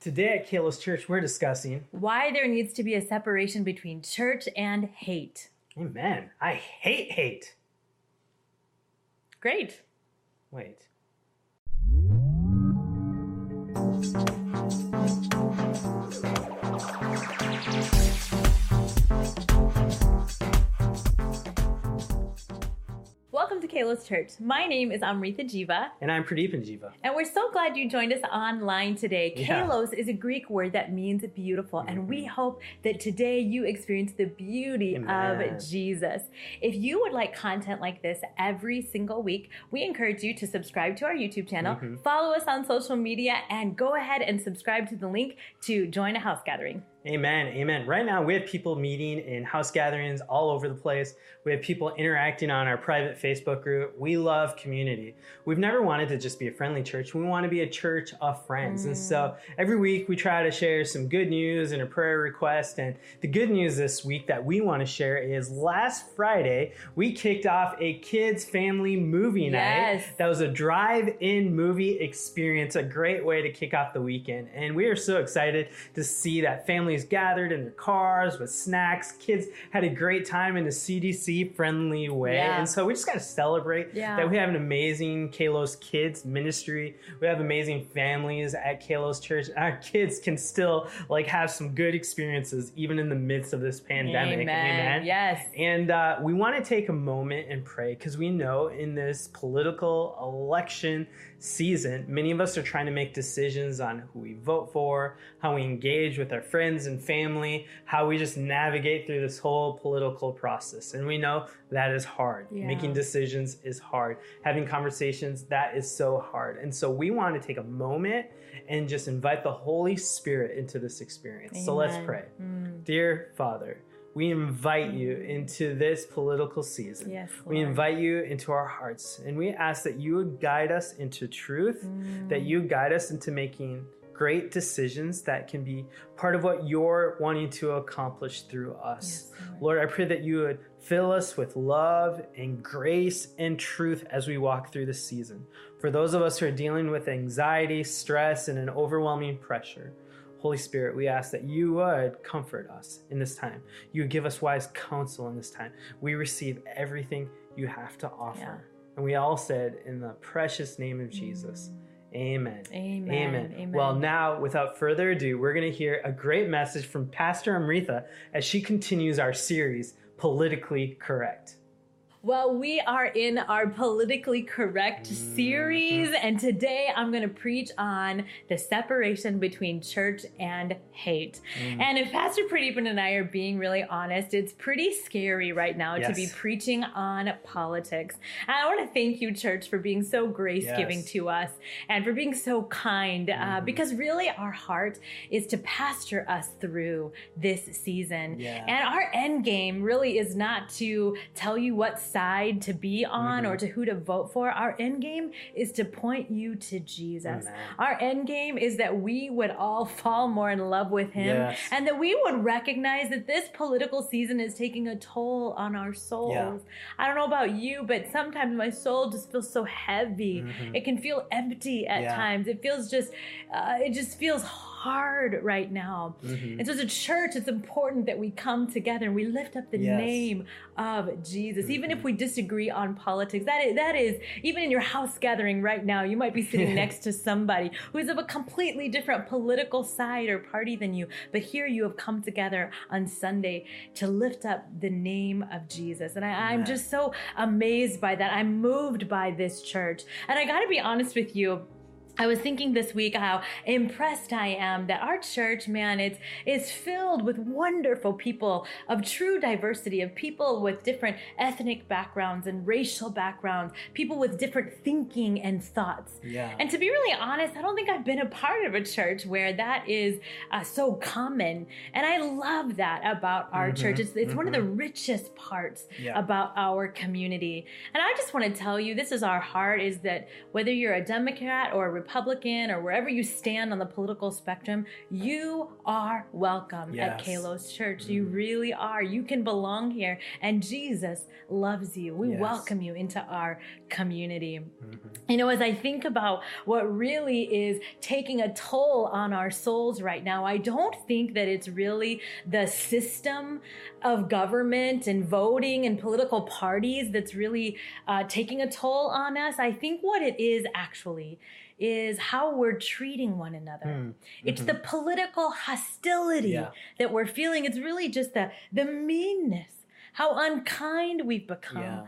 Today at Kalos Church, we're discussing why there needs to be a separation between church and hate. Amen. I hate hate. Great. Wait. To Kalos Church. My name is Amrita Jiva. And I'm Pradeepan Jiva. And we're so glad you joined us online today. Yeah. Kalos is a Greek word that means beautiful. And we hope that today you experience the beauty Amen. of Jesus. If you would like content like this every single week, we encourage you to subscribe to our YouTube channel, Mhm. follow us on social media, and go ahead and subscribe to the link to join a house gathering. Amen. Amen. Right now, we have people meeting in house gatherings all over the place. We have people interacting on our private Facebook group. We love community. We've never wanted to just be a friendly church. We want to be a church of friends. And so mm. every week we try to share some good news and a prayer request. And the good news this week that we want to share is last Friday, we kicked off a kids' family movie night. Yes. That was a drive in movie experience, a great way to kick off the weekend. And we are so excited to see that families gathered in their cars with snacks. Kids had a great time in a CDC friendly way. Yeah. And so we just got to celebrate Yeah. that we have an amazing Kalos Kids ministry. We have amazing families at Kalos Church. Our kids can still like have some good experiences even in the midst of this pandemic. Amen. Yes. And uh, we want to take a moment and pray because we know in this political election season, many of us are trying to make decisions on who we vote for, how we engage with our friends and family, how we just navigate through this whole political process. And we know that is hard. Yeah. Making decisions is hard. Having conversations, that is so hard. And so we want to take a moment and just invite the Holy Spirit into this experience. So let's pray. Mm. Dear Father, we invite you into this political season. Yes. We invite you into our hearts and we ask that you would guide us into truth, Mm. that you guide us into making great decisions that can be part of what you're wanting to accomplish through us. Yes, Lord. Lord, I pray that you would fill us with love and grace and truth as we walk through this season. For those of us who are dealing with anxiety, stress, and an overwhelming pressure, Holy Spirit, we ask that you would comfort us in this time. You would give us wise counsel in this time. We receive everything you have to offer. Yeah. And we all said, in the precious name of Jesus, amen. Amen. Amen. Amen. Well, now, without further ado, we're going to hear a great message from Pastor Amrita as she continues our series, Politically Correct. Well, we are in our politically correct Mm-hmm. series, and today I'm going to preach on the separation between church and hate. Mm. And if Pastor Pradeepan and I are being really honest, it's pretty scary right now to be preaching on politics. And I want to thank you, church, for being so grace giving Yes. to us and for being so kind, uh, Mhm. because really our heart is to pastor us through this season. Yeah. And our end game really is not to tell you what side to be on Mhm. or to who to vote for. Our end game is to point you to Jesus. Amen. Our end game is that we would all fall more in love with him Yes. and that we would recognize that this political season is taking a toll on our souls. Yeah. I don't know about you, but sometimes my soul just feels so heavy. Mhm. It can feel empty at Yeah. times. It feels just, uh, it just feels hard right now. Mhm. And so, as a church, it's important that we come together and we lift up the Yes. name of Jesus, even if Mhm. we disagree on politics. That is, that is, even in your house gathering right now, you might be sitting next to somebody who is of a completely different political side or party than you. But here you have come together on Sunday to lift up the name of Jesus. And I, I'm Amen. just so amazed by that. I'm moved by this church. And I got to be honest with you. I was thinking this week how impressed I am that our church, man, it's is filled with wonderful people of true diversity, of people with different ethnic backgrounds and racial backgrounds, people with different thinking and thoughts. Yeah. And to be really honest, I don't think I've been a part of a church where that is uh, so common. And I love that about our Mhm, church. It's, it's one of the richest parts Yeah. about our community. And I just want to tell you, this is our heart is that whether you're a Democrat or a Republican or wherever you stand on the political spectrum, you are welcome at Yes. Kalos Church. You really are. You can belong here, and Jesus loves you. We Yes. welcome you into our community. Mhm. You know, as I think about what really is taking a toll on our souls right now, I don't think that it's really the system of government and voting and political parties that's really uh, taking a toll on us. I think what it is actually is how we're treating one another. Mm. It's the political hostility Yeah. that we're feeling. It's really just the the meanness, how unkind we've become Yeah.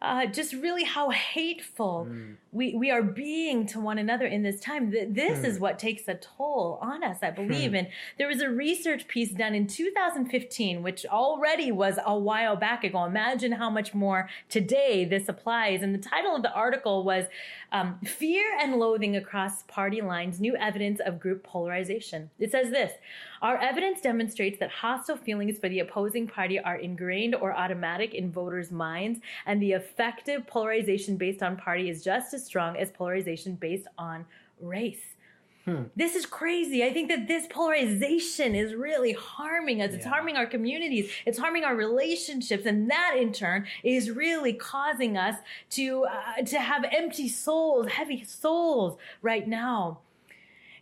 uh, just really how hateful Mm. we, we are being to one another in this time. Th- This Hmm. is what takes a toll on us, I believe. And there was a research piece done in 2015, which already was a while back ago. Imagine how much more today this applies. And the title of the article was um, Fear and Loathing Across Party Lines New Evidence of Group Polarization. It says this Our evidence demonstrates that hostile feelings for the opposing party are ingrained or automatic in voters' minds, and the affective polarization based on party is just as strong as polarization based on race. Hmm. This is crazy. I think that this polarization is really harming us. It's harming our communities. It's harming our relationships, and that in turn is really causing us to uh, to have empty souls, heavy souls right now.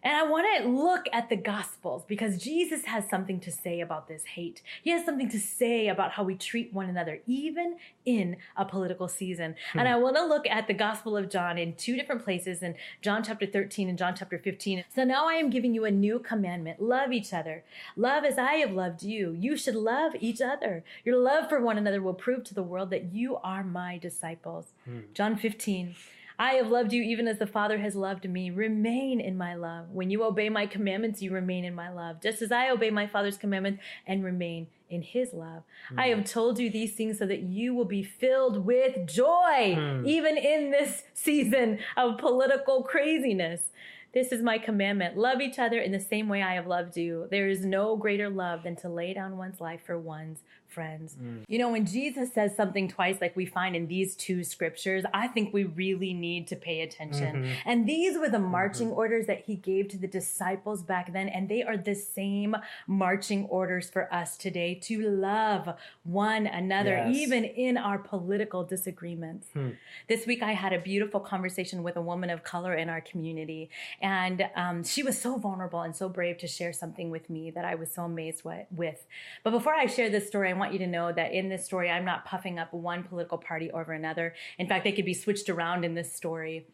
And I want to look at the Gospels because Jesus has something to say about this hate. He has something to say about how we treat one another, even in a political season. Hmm. And I want to look at the Gospel of John in two different places in John chapter 13 and John chapter 15. So now I am giving you a new commandment love each other. Love as I have loved you. You should love each other. Your love for one another will prove to the world that you are my disciples. Hmm. John 15. I have loved you even as the Father has loved me. Remain in my love. When you obey my commandments, you remain in my love, just as I obey my Father's commandments and remain in his love. I have told you these things so that you will be filled with joy, Hmm. even in this season of political craziness. This is my commandment. Love each other in the same way I have loved you. There is no greater love than to lay down one's life for one's friends. You know, when Jesus says something twice, like we find in these two scriptures, I think we really need to pay attention. Mhm. And these were the marching orders that he gave to the disciples back then. And they are the same marching orders for us today to love one another, Yes. even in our political disagreements. Hmm. This week, I had a beautiful conversation with a woman of color in our community. And um, she was so vulnerable and so brave to share something with me that I was so amazed with. But before I share this story, I want you to know that in this story, I'm not puffing up one political party over another. In fact, they could be switched around in this story.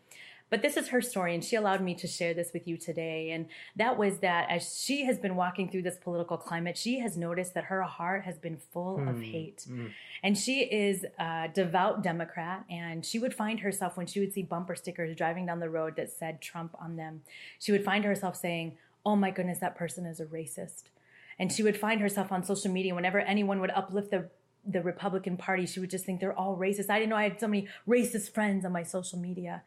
But this is her story, and she allowed me to share this with you today. And that was that as she has been walking through this political climate, she has noticed that her heart has been full of Hmm. hate. Mm. And she is a devout Democrat, and she would find herself when she would see bumper stickers driving down the road that said Trump on them, she would find herself saying, Oh my goodness, that person is a racist. And she would find herself on social media whenever anyone would uplift the the Republican Party, she would just think they're all racist. I didn't know I had so many racist friends on my social media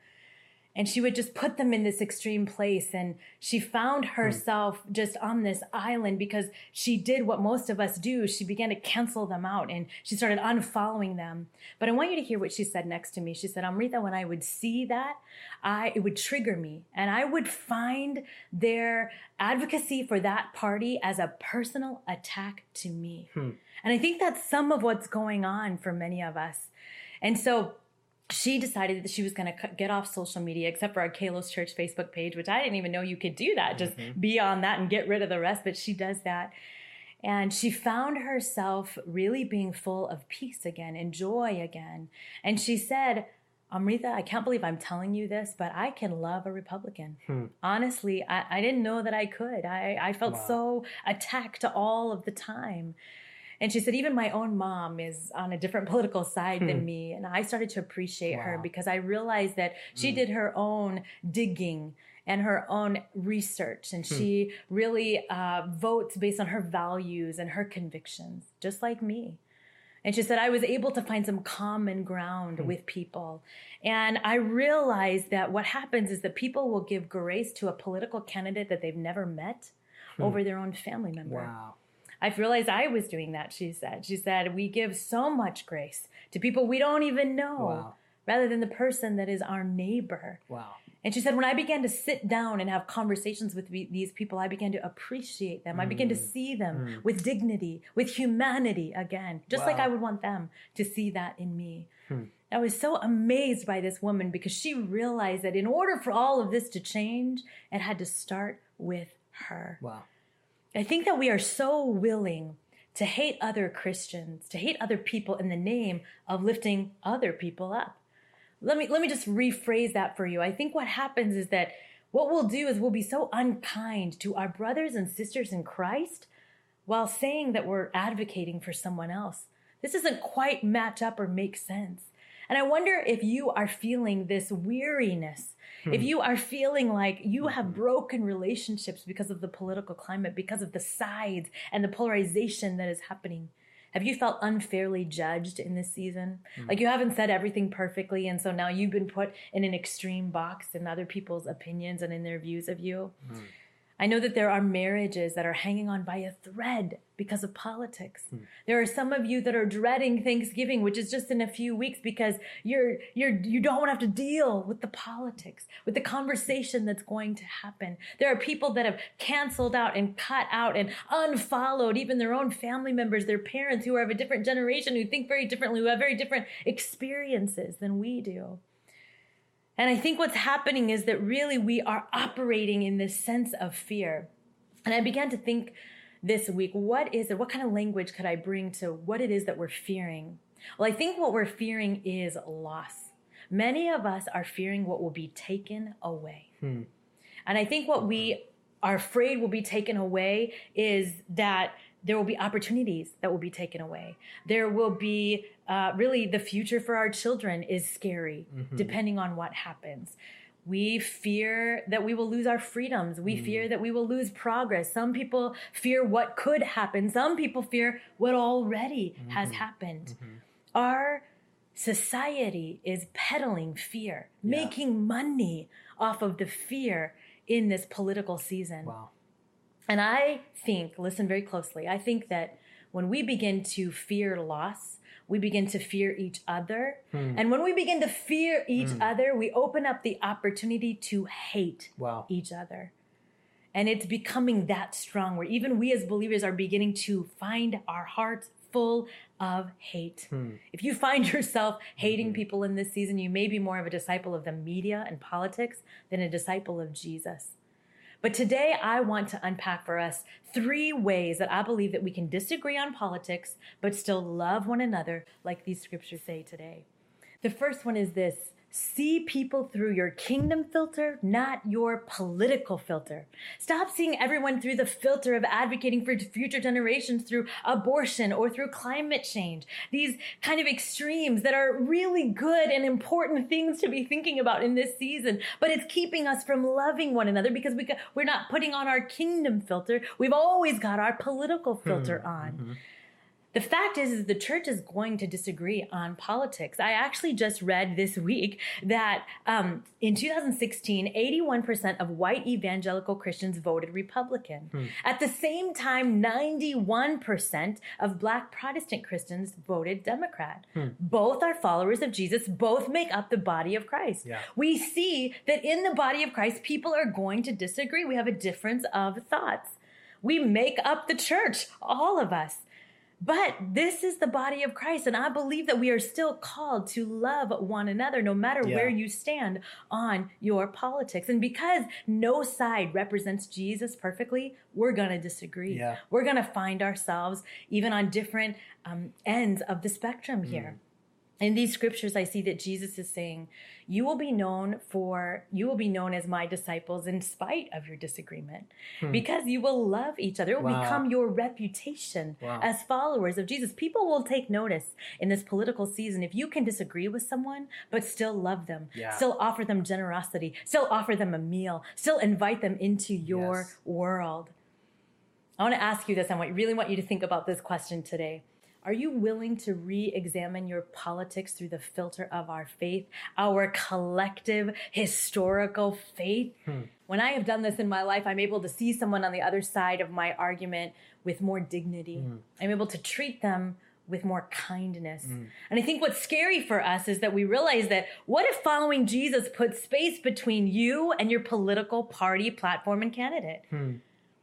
and she would just put them in this extreme place. And she found herself just on this island because she did what most of us do. She began to cancel them out and she started unfollowing them. But i want you to hear what she said next to me. She said amrita when i would see that i it would trigger me. And i would find their advocacy for that party as a personal attack to me. Hmm. and i think that's some of what's going on for many of us. And so she decided that she was going to get off social media, except for our Kalos Church Facebook page, which I didn't even know you could do that. Just Mhm. be on that and get rid of the rest. But she does that. And she found herself really being full of peace again and joy again. And she said, Amrita, I can't believe I'm telling you this, but I can love a Republican. Hmm. Honestly, I, I didn't know that I could. I, I felt Wow. so attacked all of the time. And she said, even my own mom is on a different political side Hmm. than me. And I started to appreciate her because I realized that she Mm. did her own digging and her own research. And Hmm. she really uh, votes based on her values and her convictions, just like me. And she said, I was able to find some common ground Hmm. with people. And I realized that what happens is that people will give grace to a political candidate that they've never met Hmm. over their own family member. Wow. I've realized I was doing that, she said. She said, We give so much grace to people we don't even know Wow. rather than the person that is our neighbor. Wow. And she said, when I began to sit down and have conversations with these people, I began to appreciate them. I began to Mm. see them Mm. with dignity, with humanity again, just like I would want them to see that in me. Hmm. I was so amazed by this woman because she realized that in order for all of this to change, it had to start with her. Wow. I think that we are so willing to hate other Christians, to hate other people in the name of lifting other people up. Let me let me just rephrase that for you. I think what happens is that what we'll do is we'll be so unkind to our brothers and sisters in Christ while saying that we're advocating for someone else. This doesn't quite match up or make sense. And I wonder if you are feeling this weariness, if hmm. you are feeling like you have mm-hmm. broken relationships because of the political climate, because of the sides and the polarization that is happening. Have you felt unfairly judged in this season? Hmm. Like you haven't said everything perfectly, and so now you've been put in an extreme box in other people's opinions and in their views of you? Hmm. I know that there are marriages that are hanging on by a thread because of politics. Hmm. There are some of you that are dreading Thanksgiving, which is just in a few weeks because you're you're you don't want to have to deal with the politics, with the conversation that's going to happen. There are people that have canceled out and cut out and unfollowed even their own family members, their parents who are of a different generation, who think very differently, who have very different experiences than we do. And I think what's happening is that really we are operating in this sense of fear. And I began to think this week, what is it? What kind of language could I bring to what it is that we're fearing? Well, I think what we're fearing is loss. Many of us are fearing what will be taken away. Hmm. And I think what we are afraid will be taken away is that there will be opportunities that will be taken away. There will be uh, really the future for our children is scary, mm-hmm. depending on what happens. We fear that we will lose our freedoms. We mm-hmm. fear that we will lose progress. Some people fear what could happen. Some people fear what already mm-hmm. has happened. Our society is peddling fear, Yeah. making money off of the fear in this political season. Wow. And I think, listen very closely, I think that when we begin to fear loss, we begin to fear each other. Hmm. And when we begin to fear each other, we open up the opportunity to hate Wow. each other. And it's becoming that strong where even we as believers are beginning to find our hearts full of hate. Hmm. If you find yourself hating people in this season, you may be more of a disciple of the media and politics than a disciple of Jesus. But today I want to unpack for us three ways that I believe that we can disagree on politics but still love one another like these scriptures say today. The first one is this see people through your kingdom filter, not your political filter. Stop seeing everyone through the filter of advocating for future generations through abortion or through climate change. These kind of extremes that are really good and important things to be thinking about in this season, but it's keeping us from loving one another because we, we're not putting on our kingdom filter. We've always got our political filter hmm, on. Mm-hmm. The fact is, is the church is going to disagree on politics. I actually just read this week that um, in 2016, 81% of white evangelical Christians voted Republican. At the same time, 91% of black Protestant Christians voted Democrat. Both are followers of Jesus, both make up the body of Christ. Yeah. We see that in the body of Christ, people are going to disagree. We have a difference of thoughts. We make up the church, all of us. But this is the body of Christ, and I believe that we are still called to love one another no matter Yeah. where you stand on your politics. And because no side represents Jesus perfectly, we're going to disagree. Yeah. We're going to find ourselves even on different um, ends of the spectrum here. In these scriptures, I see that Jesus is saying, You will be known for, you will be known as my disciples in spite of your disagreement, hmm. because you will love each other. It will Wow. become your reputation Wow. as followers of Jesus. People will take notice in this political season if you can disagree with someone, but still love them, Yeah. still offer them generosity, still offer them a meal, still invite them into your Yes. world. I want to ask you this. I really want you to think about this question today. Are you willing to re examine your politics through the filter of our faith, our collective historical faith? Hmm. When I have done this in my life, I'm able to see someone on the other side of my argument with more dignity. Hmm. I'm able to treat them with more kindness. Hmm. And I think what's scary for us is that we realize that what if following Jesus puts space between you and your political party, platform, and candidate?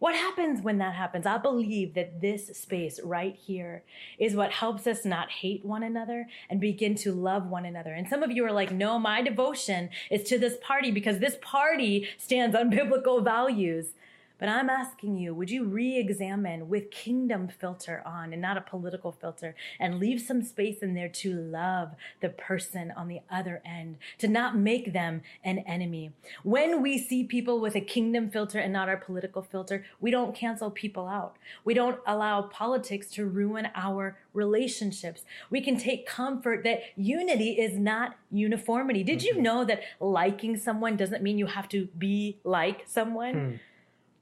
What happens when that happens? I believe that this space right here is what helps us not hate one another and begin to love one another. And some of you are like, no, my devotion is to this party because this party stands on biblical values. But I'm asking you, would you re examine with kingdom filter on and not a political filter and leave some space in there to love the person on the other end, to not make them an enemy? When we see people with a kingdom filter and not our political filter, we don't cancel people out. We don't allow politics to ruin our relationships. We can take comfort that unity is not uniformity. Did you mm-hmm. know that liking someone doesn't mean you have to be like someone? Hmm.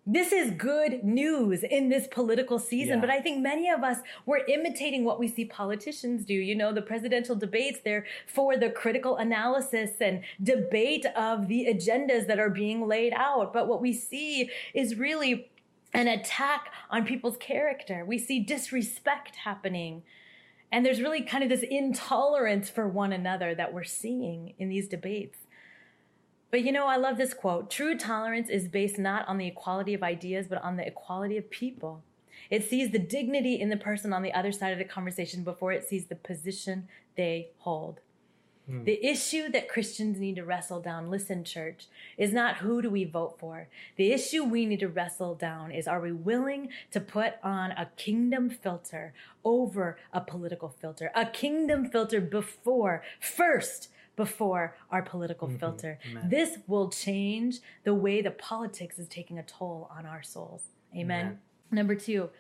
This is good news in this political season. Yeah. But I think many of us we're imitating what we see politicians do. You know, the presidential debates, they're for the critical analysis and debate of the agendas that are being laid out. But what we see is really an attack on people's character. We see disrespect happening. And there's really kind of this intolerance for one another that we're seeing in these debates. But you know, I love this quote true tolerance is based not on the equality of ideas, but on the equality of people. It sees the dignity in the person on the other side of the conversation before it sees the position they hold. Hmm. The issue that Christians need to wrestle down, listen, church, is not who do we vote for. The issue we need to wrestle down is are we willing to put on a kingdom filter over a political filter, a kingdom filter before, first, before our political filter. Amen. This will change the way that politics is taking a toll on our souls. Amen. Amen. Number two,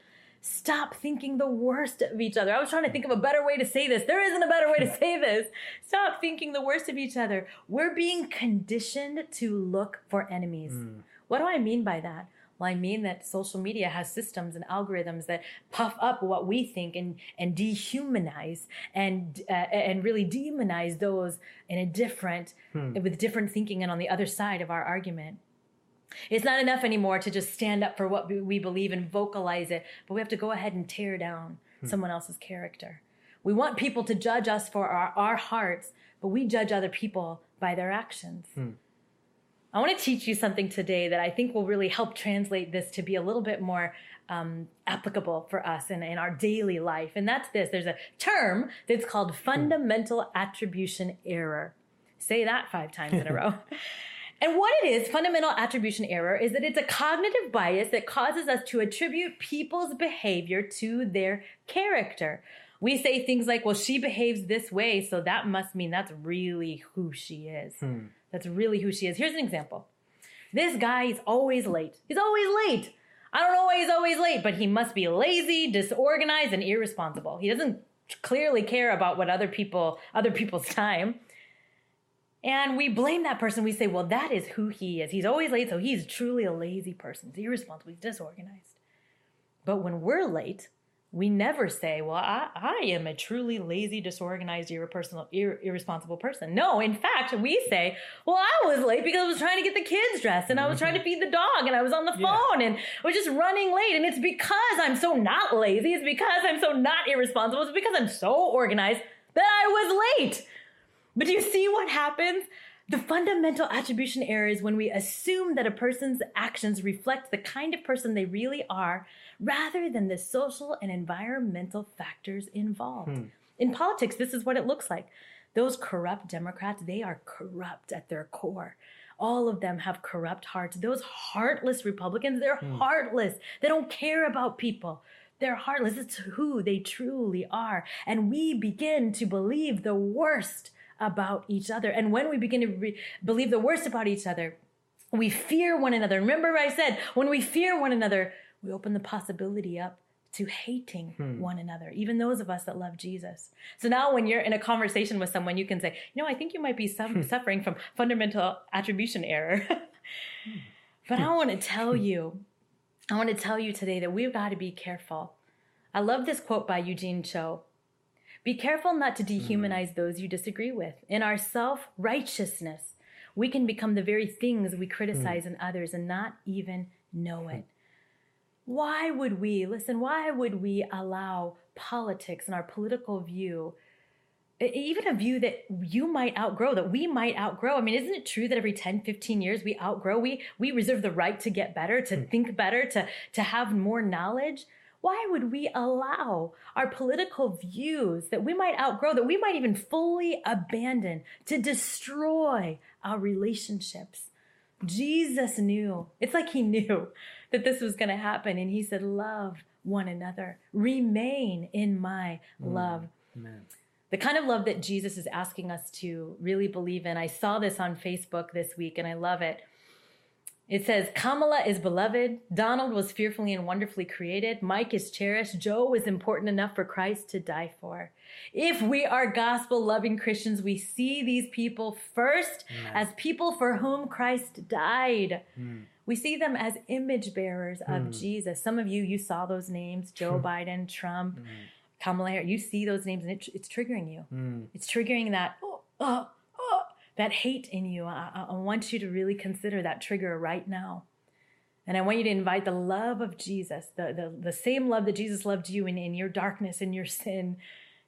stop thinking the worst of each other. I was trying to think of a better way to say this. There isn't a better way to say this. Stop thinking the worst of each other. We're being conditioned to look for enemies. Mm. What do I mean by that? Well, I mean that social media has systems and algorithms that puff up what we think and and dehumanize and uh, and really demonize those in a different hmm. with different thinking and on the other side of our argument. It's not enough anymore to just stand up for what we- we believe and vocalize it, but we have to go ahead and tear down hmm. someone else's character. We want people to judge us for our, our hearts, but we judge other people by their actions. Hmm. I want to teach you something today that I think will really help translate this to be a little bit more um, applicable for us in, in our daily life. And that's this there's a term that's called fundamental attribution error. Say that five times in a row. And what it is, fundamental attribution error, is that it's a cognitive bias that causes us to attribute people's behavior to their character. We say things like, well, she behaves this way, so that must mean that's really who she is. That's really who she is. Here's an example. This guy is always late. He's always late. I don't know why he's always late, but he must be lazy, disorganized, and irresponsible. He doesn't clearly care about what other people, other people's time. And we blame that person. We say, well, that is who he is. He's always late, so he's truly a lazy person. He's irresponsible, he's disorganized. But when we're late, we never say, well, I, I am a truly lazy, disorganized, irrepersonal, ir- irresponsible person. No, in fact, we say, well, I was late because I was trying to get the kids dressed and I was trying to mm-hmm. feed the dog and I was on the Yeah. phone and I was just running late. And it's because I'm so not lazy. It's because I'm so not irresponsible. It's because I'm so organized that I was late. But do you see what happens? The fundamental attribution error is when we assume that a person's actions reflect the kind of person they really are rather than the social and environmental factors involved. Hmm. In politics, this is what it looks like. Those corrupt Democrats, they are corrupt at their core. All of them have corrupt hearts. Those heartless Republicans, they're hmm. heartless. They don't care about people. They're heartless. It's who they truly are. And we begin to believe the worst about each other. And when we begin to re- believe the worst about each other, we fear one another. Remember, I said when we fear one another, we open the possibility up to hating hmm. one another, even those of us that love Jesus. So now, when you're in a conversation with someone, you can say, You know, I think you might be suf- hmm. suffering from fundamental attribution error. but I want to tell hmm. you, I want to tell you today that we've got to be careful. I love this quote by Eugene Cho. Be careful not to mm-hmm. dehumanize those you disagree with. In our self righteousness, we can become the very things we criticize mm. in others and not even know it. Mm. Why would we, listen, why would we allow politics and our political view, even a view that you might outgrow, that we might outgrow? I mean, isn't it true that every 10, 15 years we outgrow? We, we reserve the right to get better, to hmm. think better, to, to have more knowledge. Why would we allow our political views that we might outgrow, that we might even fully abandon, to destroy our relationships? Jesus knew. It's like he knew that this was going to happen. And he said, Love one another, remain in my mm. love. Amen. The kind of love that Jesus is asking us to really believe in. I saw this on Facebook this week and I love it. It says, Kamala is beloved. Donald was fearfully and wonderfully created. Mike is cherished. Joe was important enough for Christ to die for. If we are gospel loving Christians, we see these people first Amen. as people for whom Christ died. Mm. We see them as image bearers of Mm. Jesus. Some of you, you saw those names Joe Biden, Trump, Mm. Kamala Harris. You see those names and it, it's triggering you. Mm. It's triggering that, oh, oh, that hate in you. I, I- want you to really consider that trigger right now. And I want you to invite the love of Jesus, the, the, the same love that Jesus loved you in, in your darkness, in your sin.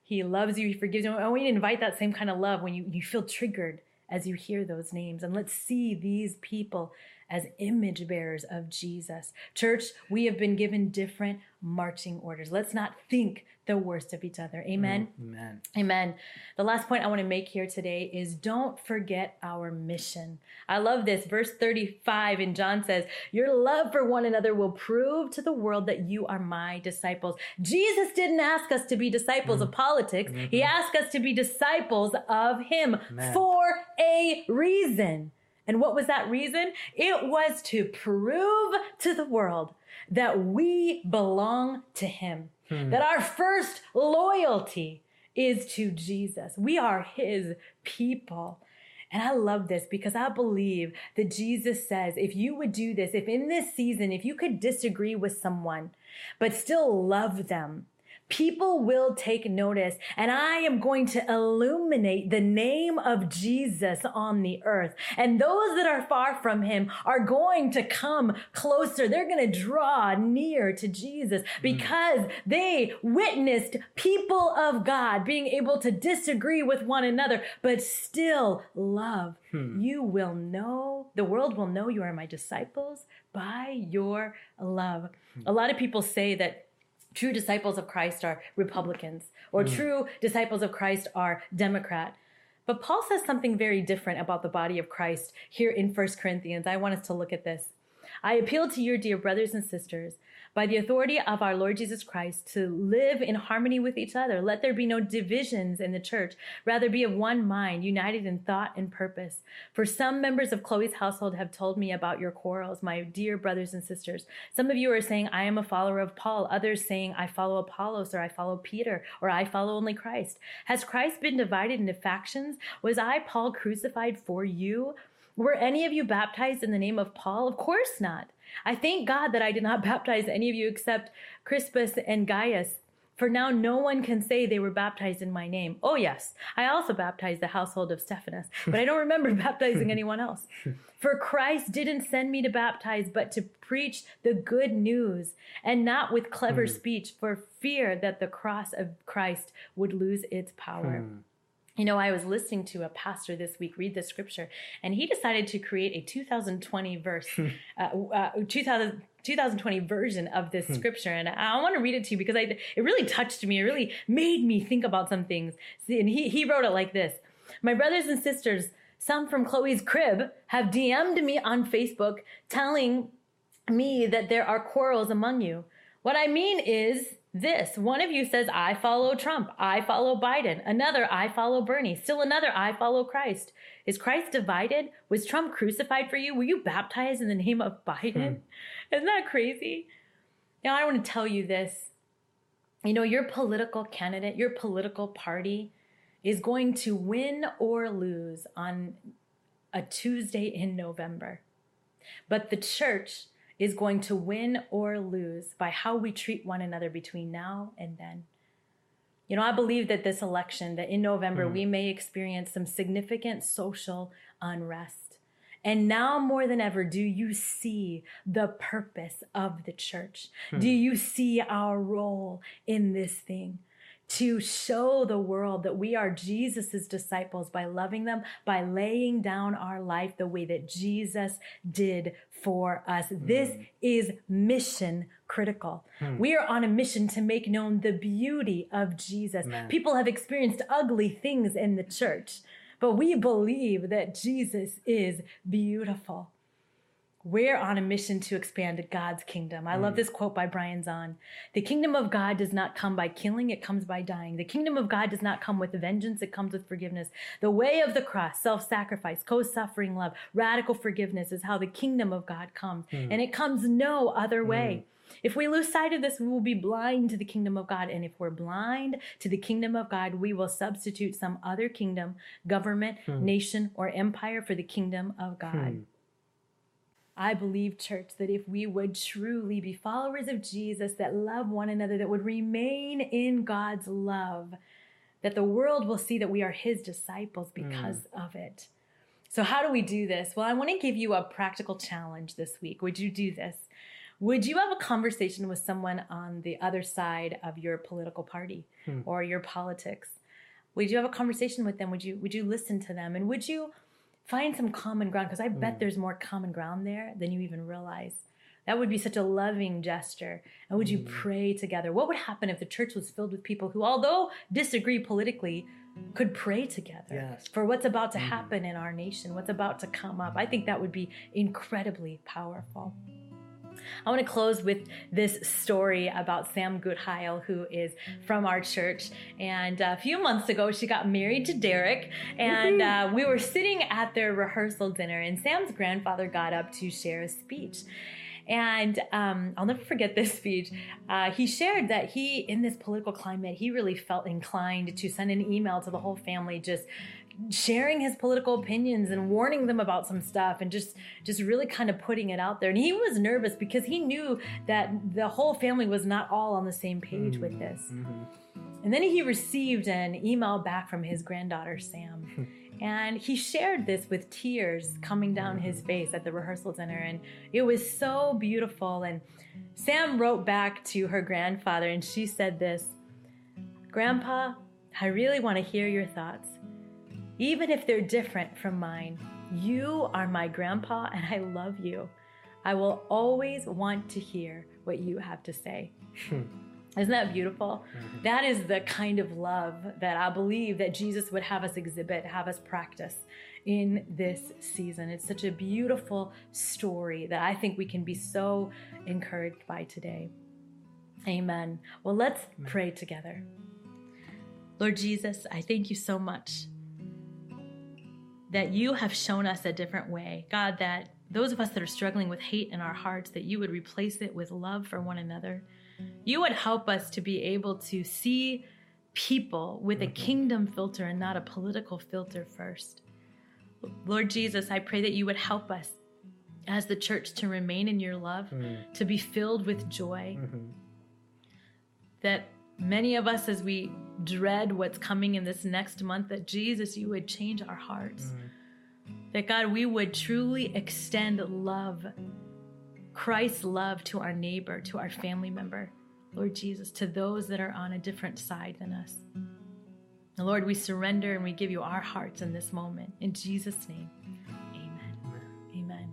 He loves you, He forgives you. I want you to invite that same kind of love when you, you feel triggered as you hear those names. And let's see these people as image bearers of Jesus. Church, we have been given different marching orders. Let's not think the worst of each other. Amen. Mm, amen. Amen. The last point I want to make here today is don't forget our mission. I love this. Verse 35 in John says, Your love for one another will prove to the world that you are my disciples. Jesus didn't ask us to be disciples of mm. politics, He mm-hmm. asked us to be disciples of Him Amen. for a reason. And what was that reason? It was to prove to the world that we belong to Him, hmm. that our first loyalty is to Jesus. We are His people. And I love this because I believe that Jesus says if you would do this, if in this season, if you could disagree with someone, but still love them, people will take notice. And I am going to illuminate the name of Jesus on the earth. And those that are far from him are going to come closer. They're going to draw near to Jesus mm. because they witnessed people of God being able to disagree with one another, but still love. Hmm. You will know, the world will know you are my disciples by your love. Hmm. A lot of people say that true disciples of Christ are Republicans or mm. true disciples of Christ are Democrat. But Paul says something very different about the body of Christ here in 1 Corinthians. I want us to look at this. I appeal to you, dear brothers and sisters, by the authority of our Lord Jesus Christ, to live in harmony with each other. Let there be no divisions in the church. Rather, be of one mind, united in thought and purpose. For some members of Chloe's household have told me about your quarrels, my dear brothers and sisters. Some of you are saying, I am a follower of Paul. Others saying, I follow Apollos, or I follow Peter, or I follow only Christ. Has Christ been divided into factions? Was I, Paul, crucified for you? Were any of you baptized in the name of Paul? Of course not. I thank God that I did not baptize any of you except Crispus and Gaius. For now, no one can say they were baptized in my name. Oh, yes, I also baptized the household of Stephanus, but I don't remember baptizing anyone else. For Christ didn't send me to baptize, but to preach the good news, and not with clever hmm. speech, for fear that the cross of Christ would lose its power. Hmm. You know, I was listening to a pastor this week read the scripture, and he decided to create a 2020 verse, uh, uh, 2000, 2020 version of this scripture. And I want to read it to you because I, it really touched me. It really made me think about some things. See, And he, he wrote it like this My brothers and sisters, some from Chloe's crib, have DM'd me on Facebook telling me that there are quarrels among you. What I mean is this one of you says, I follow Trump, I follow Biden, another, I follow Bernie, still another, I follow Christ. Is Christ divided? Was Trump crucified for you? Were you baptized in the name of Biden? Hmm. Isn't that crazy? Now, I want to tell you this. You know, your political candidate, your political party is going to win or lose on a Tuesday in November. But the church is going to win or lose by how we treat one another between now and then. You know, I believe that this election, that in November we may experience some significant social unrest. And now more than ever, do you see the purpose of the church? Hmm. Do you see our role in this thing? To show the world that we are Jesus's disciples by loving them, by laying down our life the way that Jesus did for us. This is mission critical. Hmm. We are on a mission to make known the beauty of Jesus. Amen. People have experienced ugly things in the church, but we believe that Jesus is beautiful. We're on a mission to expand God's kingdom. I love mm. this quote by Brian Zahnd. The kingdom of God does not come by killing, it comes by dying. The kingdom of God does not come with vengeance, it comes with forgiveness. The way of the cross, self sacrifice, co suffering love, radical forgiveness is how the kingdom of God comes. Mm. And it comes no other mm. way. If we lose sight of this, we will be blind to the kingdom of God. And if we're blind to the kingdom of God, we will substitute some other kingdom, government, hmm. nation, or empire for the kingdom of God. Hmm. I believe, church, that if we would truly be followers of Jesus that love one another, that would remain in God's love, that the world will see that we are his disciples because of it. So, how do we do this? Well, I want to give you a practical challenge this week. Would you do this? Would you have a conversation with someone on the other side of your political party Hmm. or your politics? Would you have a conversation with them? Would you would you listen to them? And would you find some common ground? Because I bet Hmm. there's more common ground there than you even realize. That would be such a loving gesture. And would you Hmm. pray together? What would happen if the church was filled with people who, although disagree politically, could pray together Yes. for what's about to Mhm. happen in our nation, what's about to come up? I think that would be incredibly powerful. I want to close with this story about Sam Goodheil, who is from our church. And a few months ago, she got married to Derek, and uh, we were sitting at their rehearsal dinner, and Sam's grandfather got up to share a speech. And um, I'll never forget this speech. Uh, he shared that he, in this political climate, he really felt inclined to send an email to the whole family, just sharing his political opinions and warning them about some stuff and just just really kind of putting it out there. And he was nervous because he knew that the whole family was not all on the same page with this. Mhm. and then he received an email back from his granddaughter sam. And he shared this with tears coming down his face at the rehearsal dinner. And it was so beautiful. And sam wrote back to her grandfather and she said this grandpa i really want to hear your thoughts even if they're different from mine. You are my grandpa and I love you. I will always want to hear what you have to say. Hmm. Isn't that beautiful? Mm-hmm. That is the kind of love that I believe that Jesus would have us exhibit, have us practice in this season. It's such a beautiful story that I think we can be so encouraged by today. Amen. Well, let's pray together. Lord Jesus, I thank you so much that you have shown us a different way. God, that those of us that are struggling with hate in our hearts, that you would replace it with love for one another. You would help us to be able to see people with a kingdom filter and not a political filter first. Lord Jesus, I pray that you would help us as the church to remain in your love, Mm. to be filled with joy, Mhm. that many of us, as we dread what's coming in this next month, that Jesus, you would change our hearts. Mm. That God, we would truly extend love, Christ's love to our neighbor, to our family member, Lord Jesus, to those that are on a different side than us. And Lord, we surrender and we give you our hearts in this moment. In Jesus' name, amen. Amen.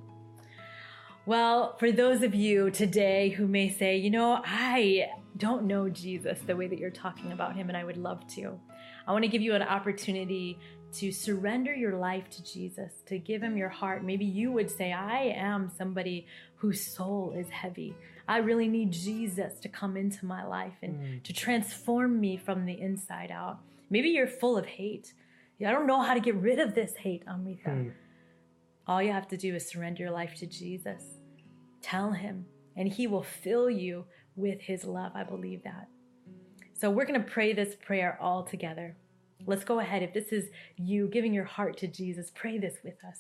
Well, for those of you today who may say, you know, I don't know Jesus the way that you're talking about him, and I would love to, I want to give you an opportunity to surrender your life to Jesus, to give him your heart. Maybe you would say, I am somebody whose soul is heavy. I really need Jesus to come into my life and Mm. to transform me from the inside out. Maybe you're full of hate. I don't know how to get rid of this hate, Amrita. Mm. All you have to do is surrender your life to Jesus. Tell him, and he will fill you with his love. I believe that. So we're going to pray this prayer all together. Let's go ahead. If this is you giving your heart to Jesus, pray this with us.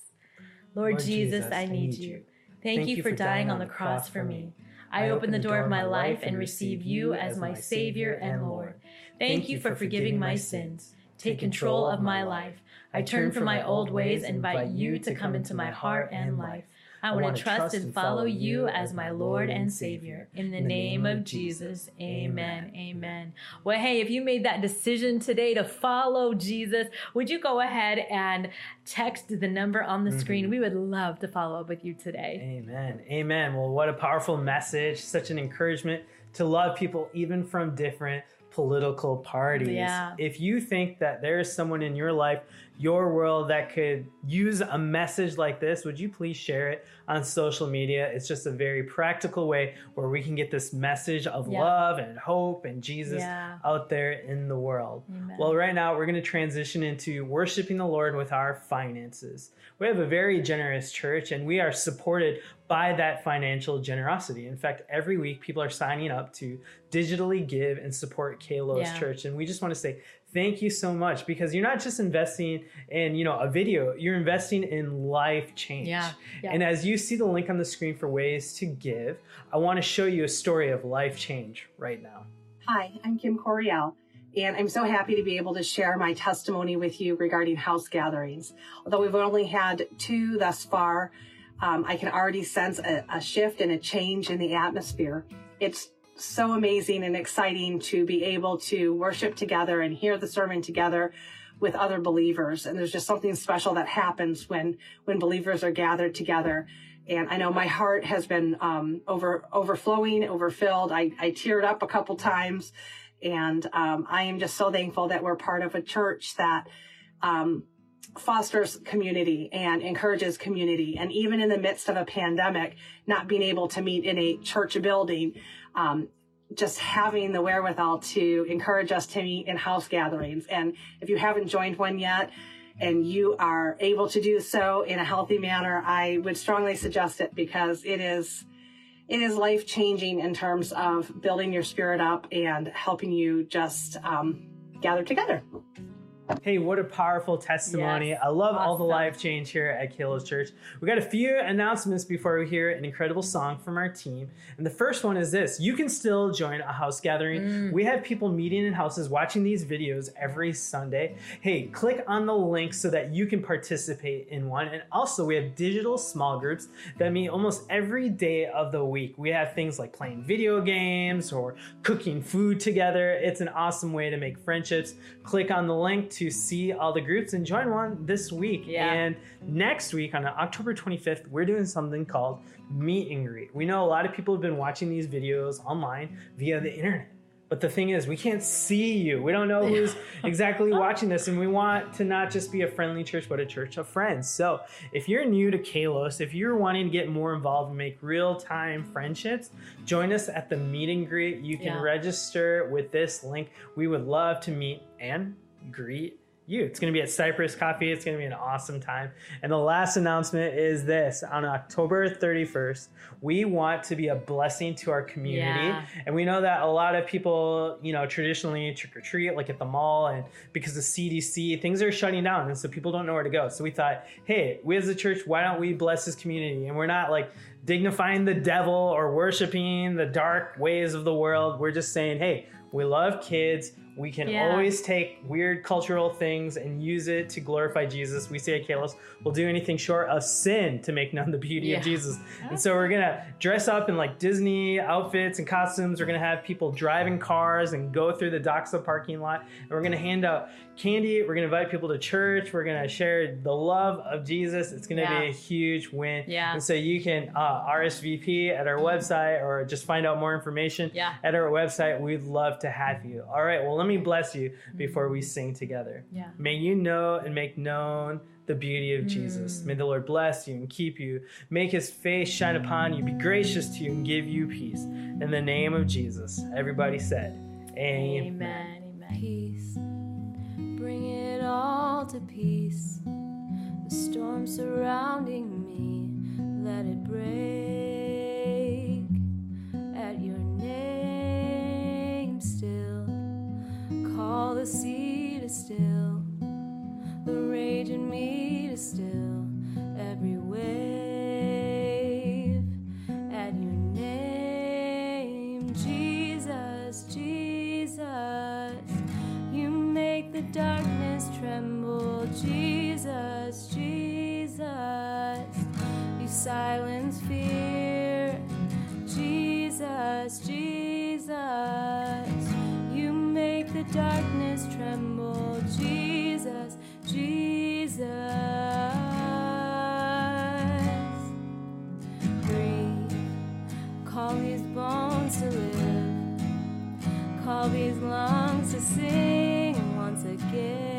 Lord, Jesus, I need you. Thank, you for dying on the cross for me. I open the door of my life and receive you as my Savior and Lord. Thank you for forgiving my sins. Take control of my life. I turn from my old ways and invite you to come into my heart and life. I want to trust and follow you as my Lord and Savior. In the name of Jesus, amen. Amen. Well, hey, if you made that decision today to follow Jesus, would you go ahead and text the number on the screen? Mm-hmm. We would love to follow up with you today. Amen. Amen. Well, what a powerful message, such an encouragement to love people even from different political parties. Yeah. If you think that there is someone in your life, your world that could use a message like this, would you please share it on social media? It's just a very practical way where we can get this message of Yeah. love and hope and Jesus Yeah. out there in the world. Amen. Well, right now we're going to transition into worshiping the Lord with our finances. We have a very generous church and we are supported by that financial generosity. In fact, every week people are signing up to digitally give and support Kalos Yeah. Church. And we just want to say thank you so much because you're not just investing in, you know, a video, you're investing in life change. Yeah, yeah. And as you see the link on the screen for ways to give, I want to show you a story of life change right now. Hi, I'm Kim Coriel, and I'm so happy to be able to share my testimony with you regarding house gatherings. Although we've only had two thus far, um, I can already sense a, a shift and a change in the atmosphere. It's so amazing and exciting to be able to worship together and hear the sermon together with other believers. And there's just something special that happens when when believers are gathered together. And I know my heart has been um, over overflowing, overfilled. I, I teared up a couple times, and um, I am just so thankful that we're part of a church that um, fosters community and encourages community. And even in the midst of a pandemic, not being able to meet in a church building, um, just having the wherewithal to encourage us to meet in house gatherings. And if you haven't joined one yet, and you are able to do so in a healthy manner, I would strongly suggest it because it is it is life changing in terms of building your spirit up and helping you just um, gather together. Hey, what a powerful testimony. Yes, I love all the life change here at Kalos Church. We got a few announcements before we hear an incredible song from our team. And the first one is this you can still join a house gathering. Mm. We have people meeting in houses watching these videos every Sunday. Hey, click on the link so that you can participate in one. And also, we have digital small groups that meet almost every day of the week. We have things like playing video games or cooking food together. It's an awesome way to make friendships. Click on the link to see all the groups and join one this week. Yeah. And next week on October 25th, we're doing something called meet and greet. We know a lot of people have been watching these videos online via the internet. But the thing is, we can't see you. We don't know who's exactly watching this, and we want to not just be a friendly church, but a church of friends. So, if you're new to Kalos, if you're wanting to get more involved and make real time friendships, join us at the meet and greet. You can Yeah. register with this link. We would love to meet and greet you. It's going to be at Cypress Coffee. It's going to be an awesome time. And the last announcement is this on October 31st, we want to be a blessing to our community. Yeah. And we know that a lot of people, you know, traditionally trick or treat, like at the mall, and because of CDC, things are shutting down. And so people don't know where to go. So we thought, hey, we as a church, why don't we bless this community? And we're not like dignifying the devil or worshiping the dark ways of the world. We're just saying, hey, we love kids. We can Yeah. always take weird cultural things and use it to glorify Jesus. We say at Kalos, we'll do anything short of sin to make known the beauty Yeah. of Jesus. And so we're gonna dress up in like Disney outfits and costumes. We're gonna have people driving cars and go through the Doxa parking lot. And we're gonna hand out candy. We're gonna invite people to church. We're gonna share the love of Jesus. It's gonna Yeah. be a huge win. Yeah. And so you can uh, RSVP at our website or just find out more information Yeah. at our website. We'd love to have you. All right. Well, let me bless you before we sing together. Yeah. May you know and make known the beauty of Mm. Jesus. May the Lord bless you and keep you. Make his face shine upon you, be gracious to you, and give you peace. In the name of Jesus. Everybody said, Amen. Amen. Amen. peace. Bring it all to peace. The storm surrounding me, let it break the sea to still, the rage in me to still every wave at your name, Jesus, Jesus. You make the darkness tremble, Jesus, Jesus. You silence fear, Jesus, Jesus. You make the darkness tremble. Jesus, Jesus. Breathe, call these bones to live, call these lungs to sing once again.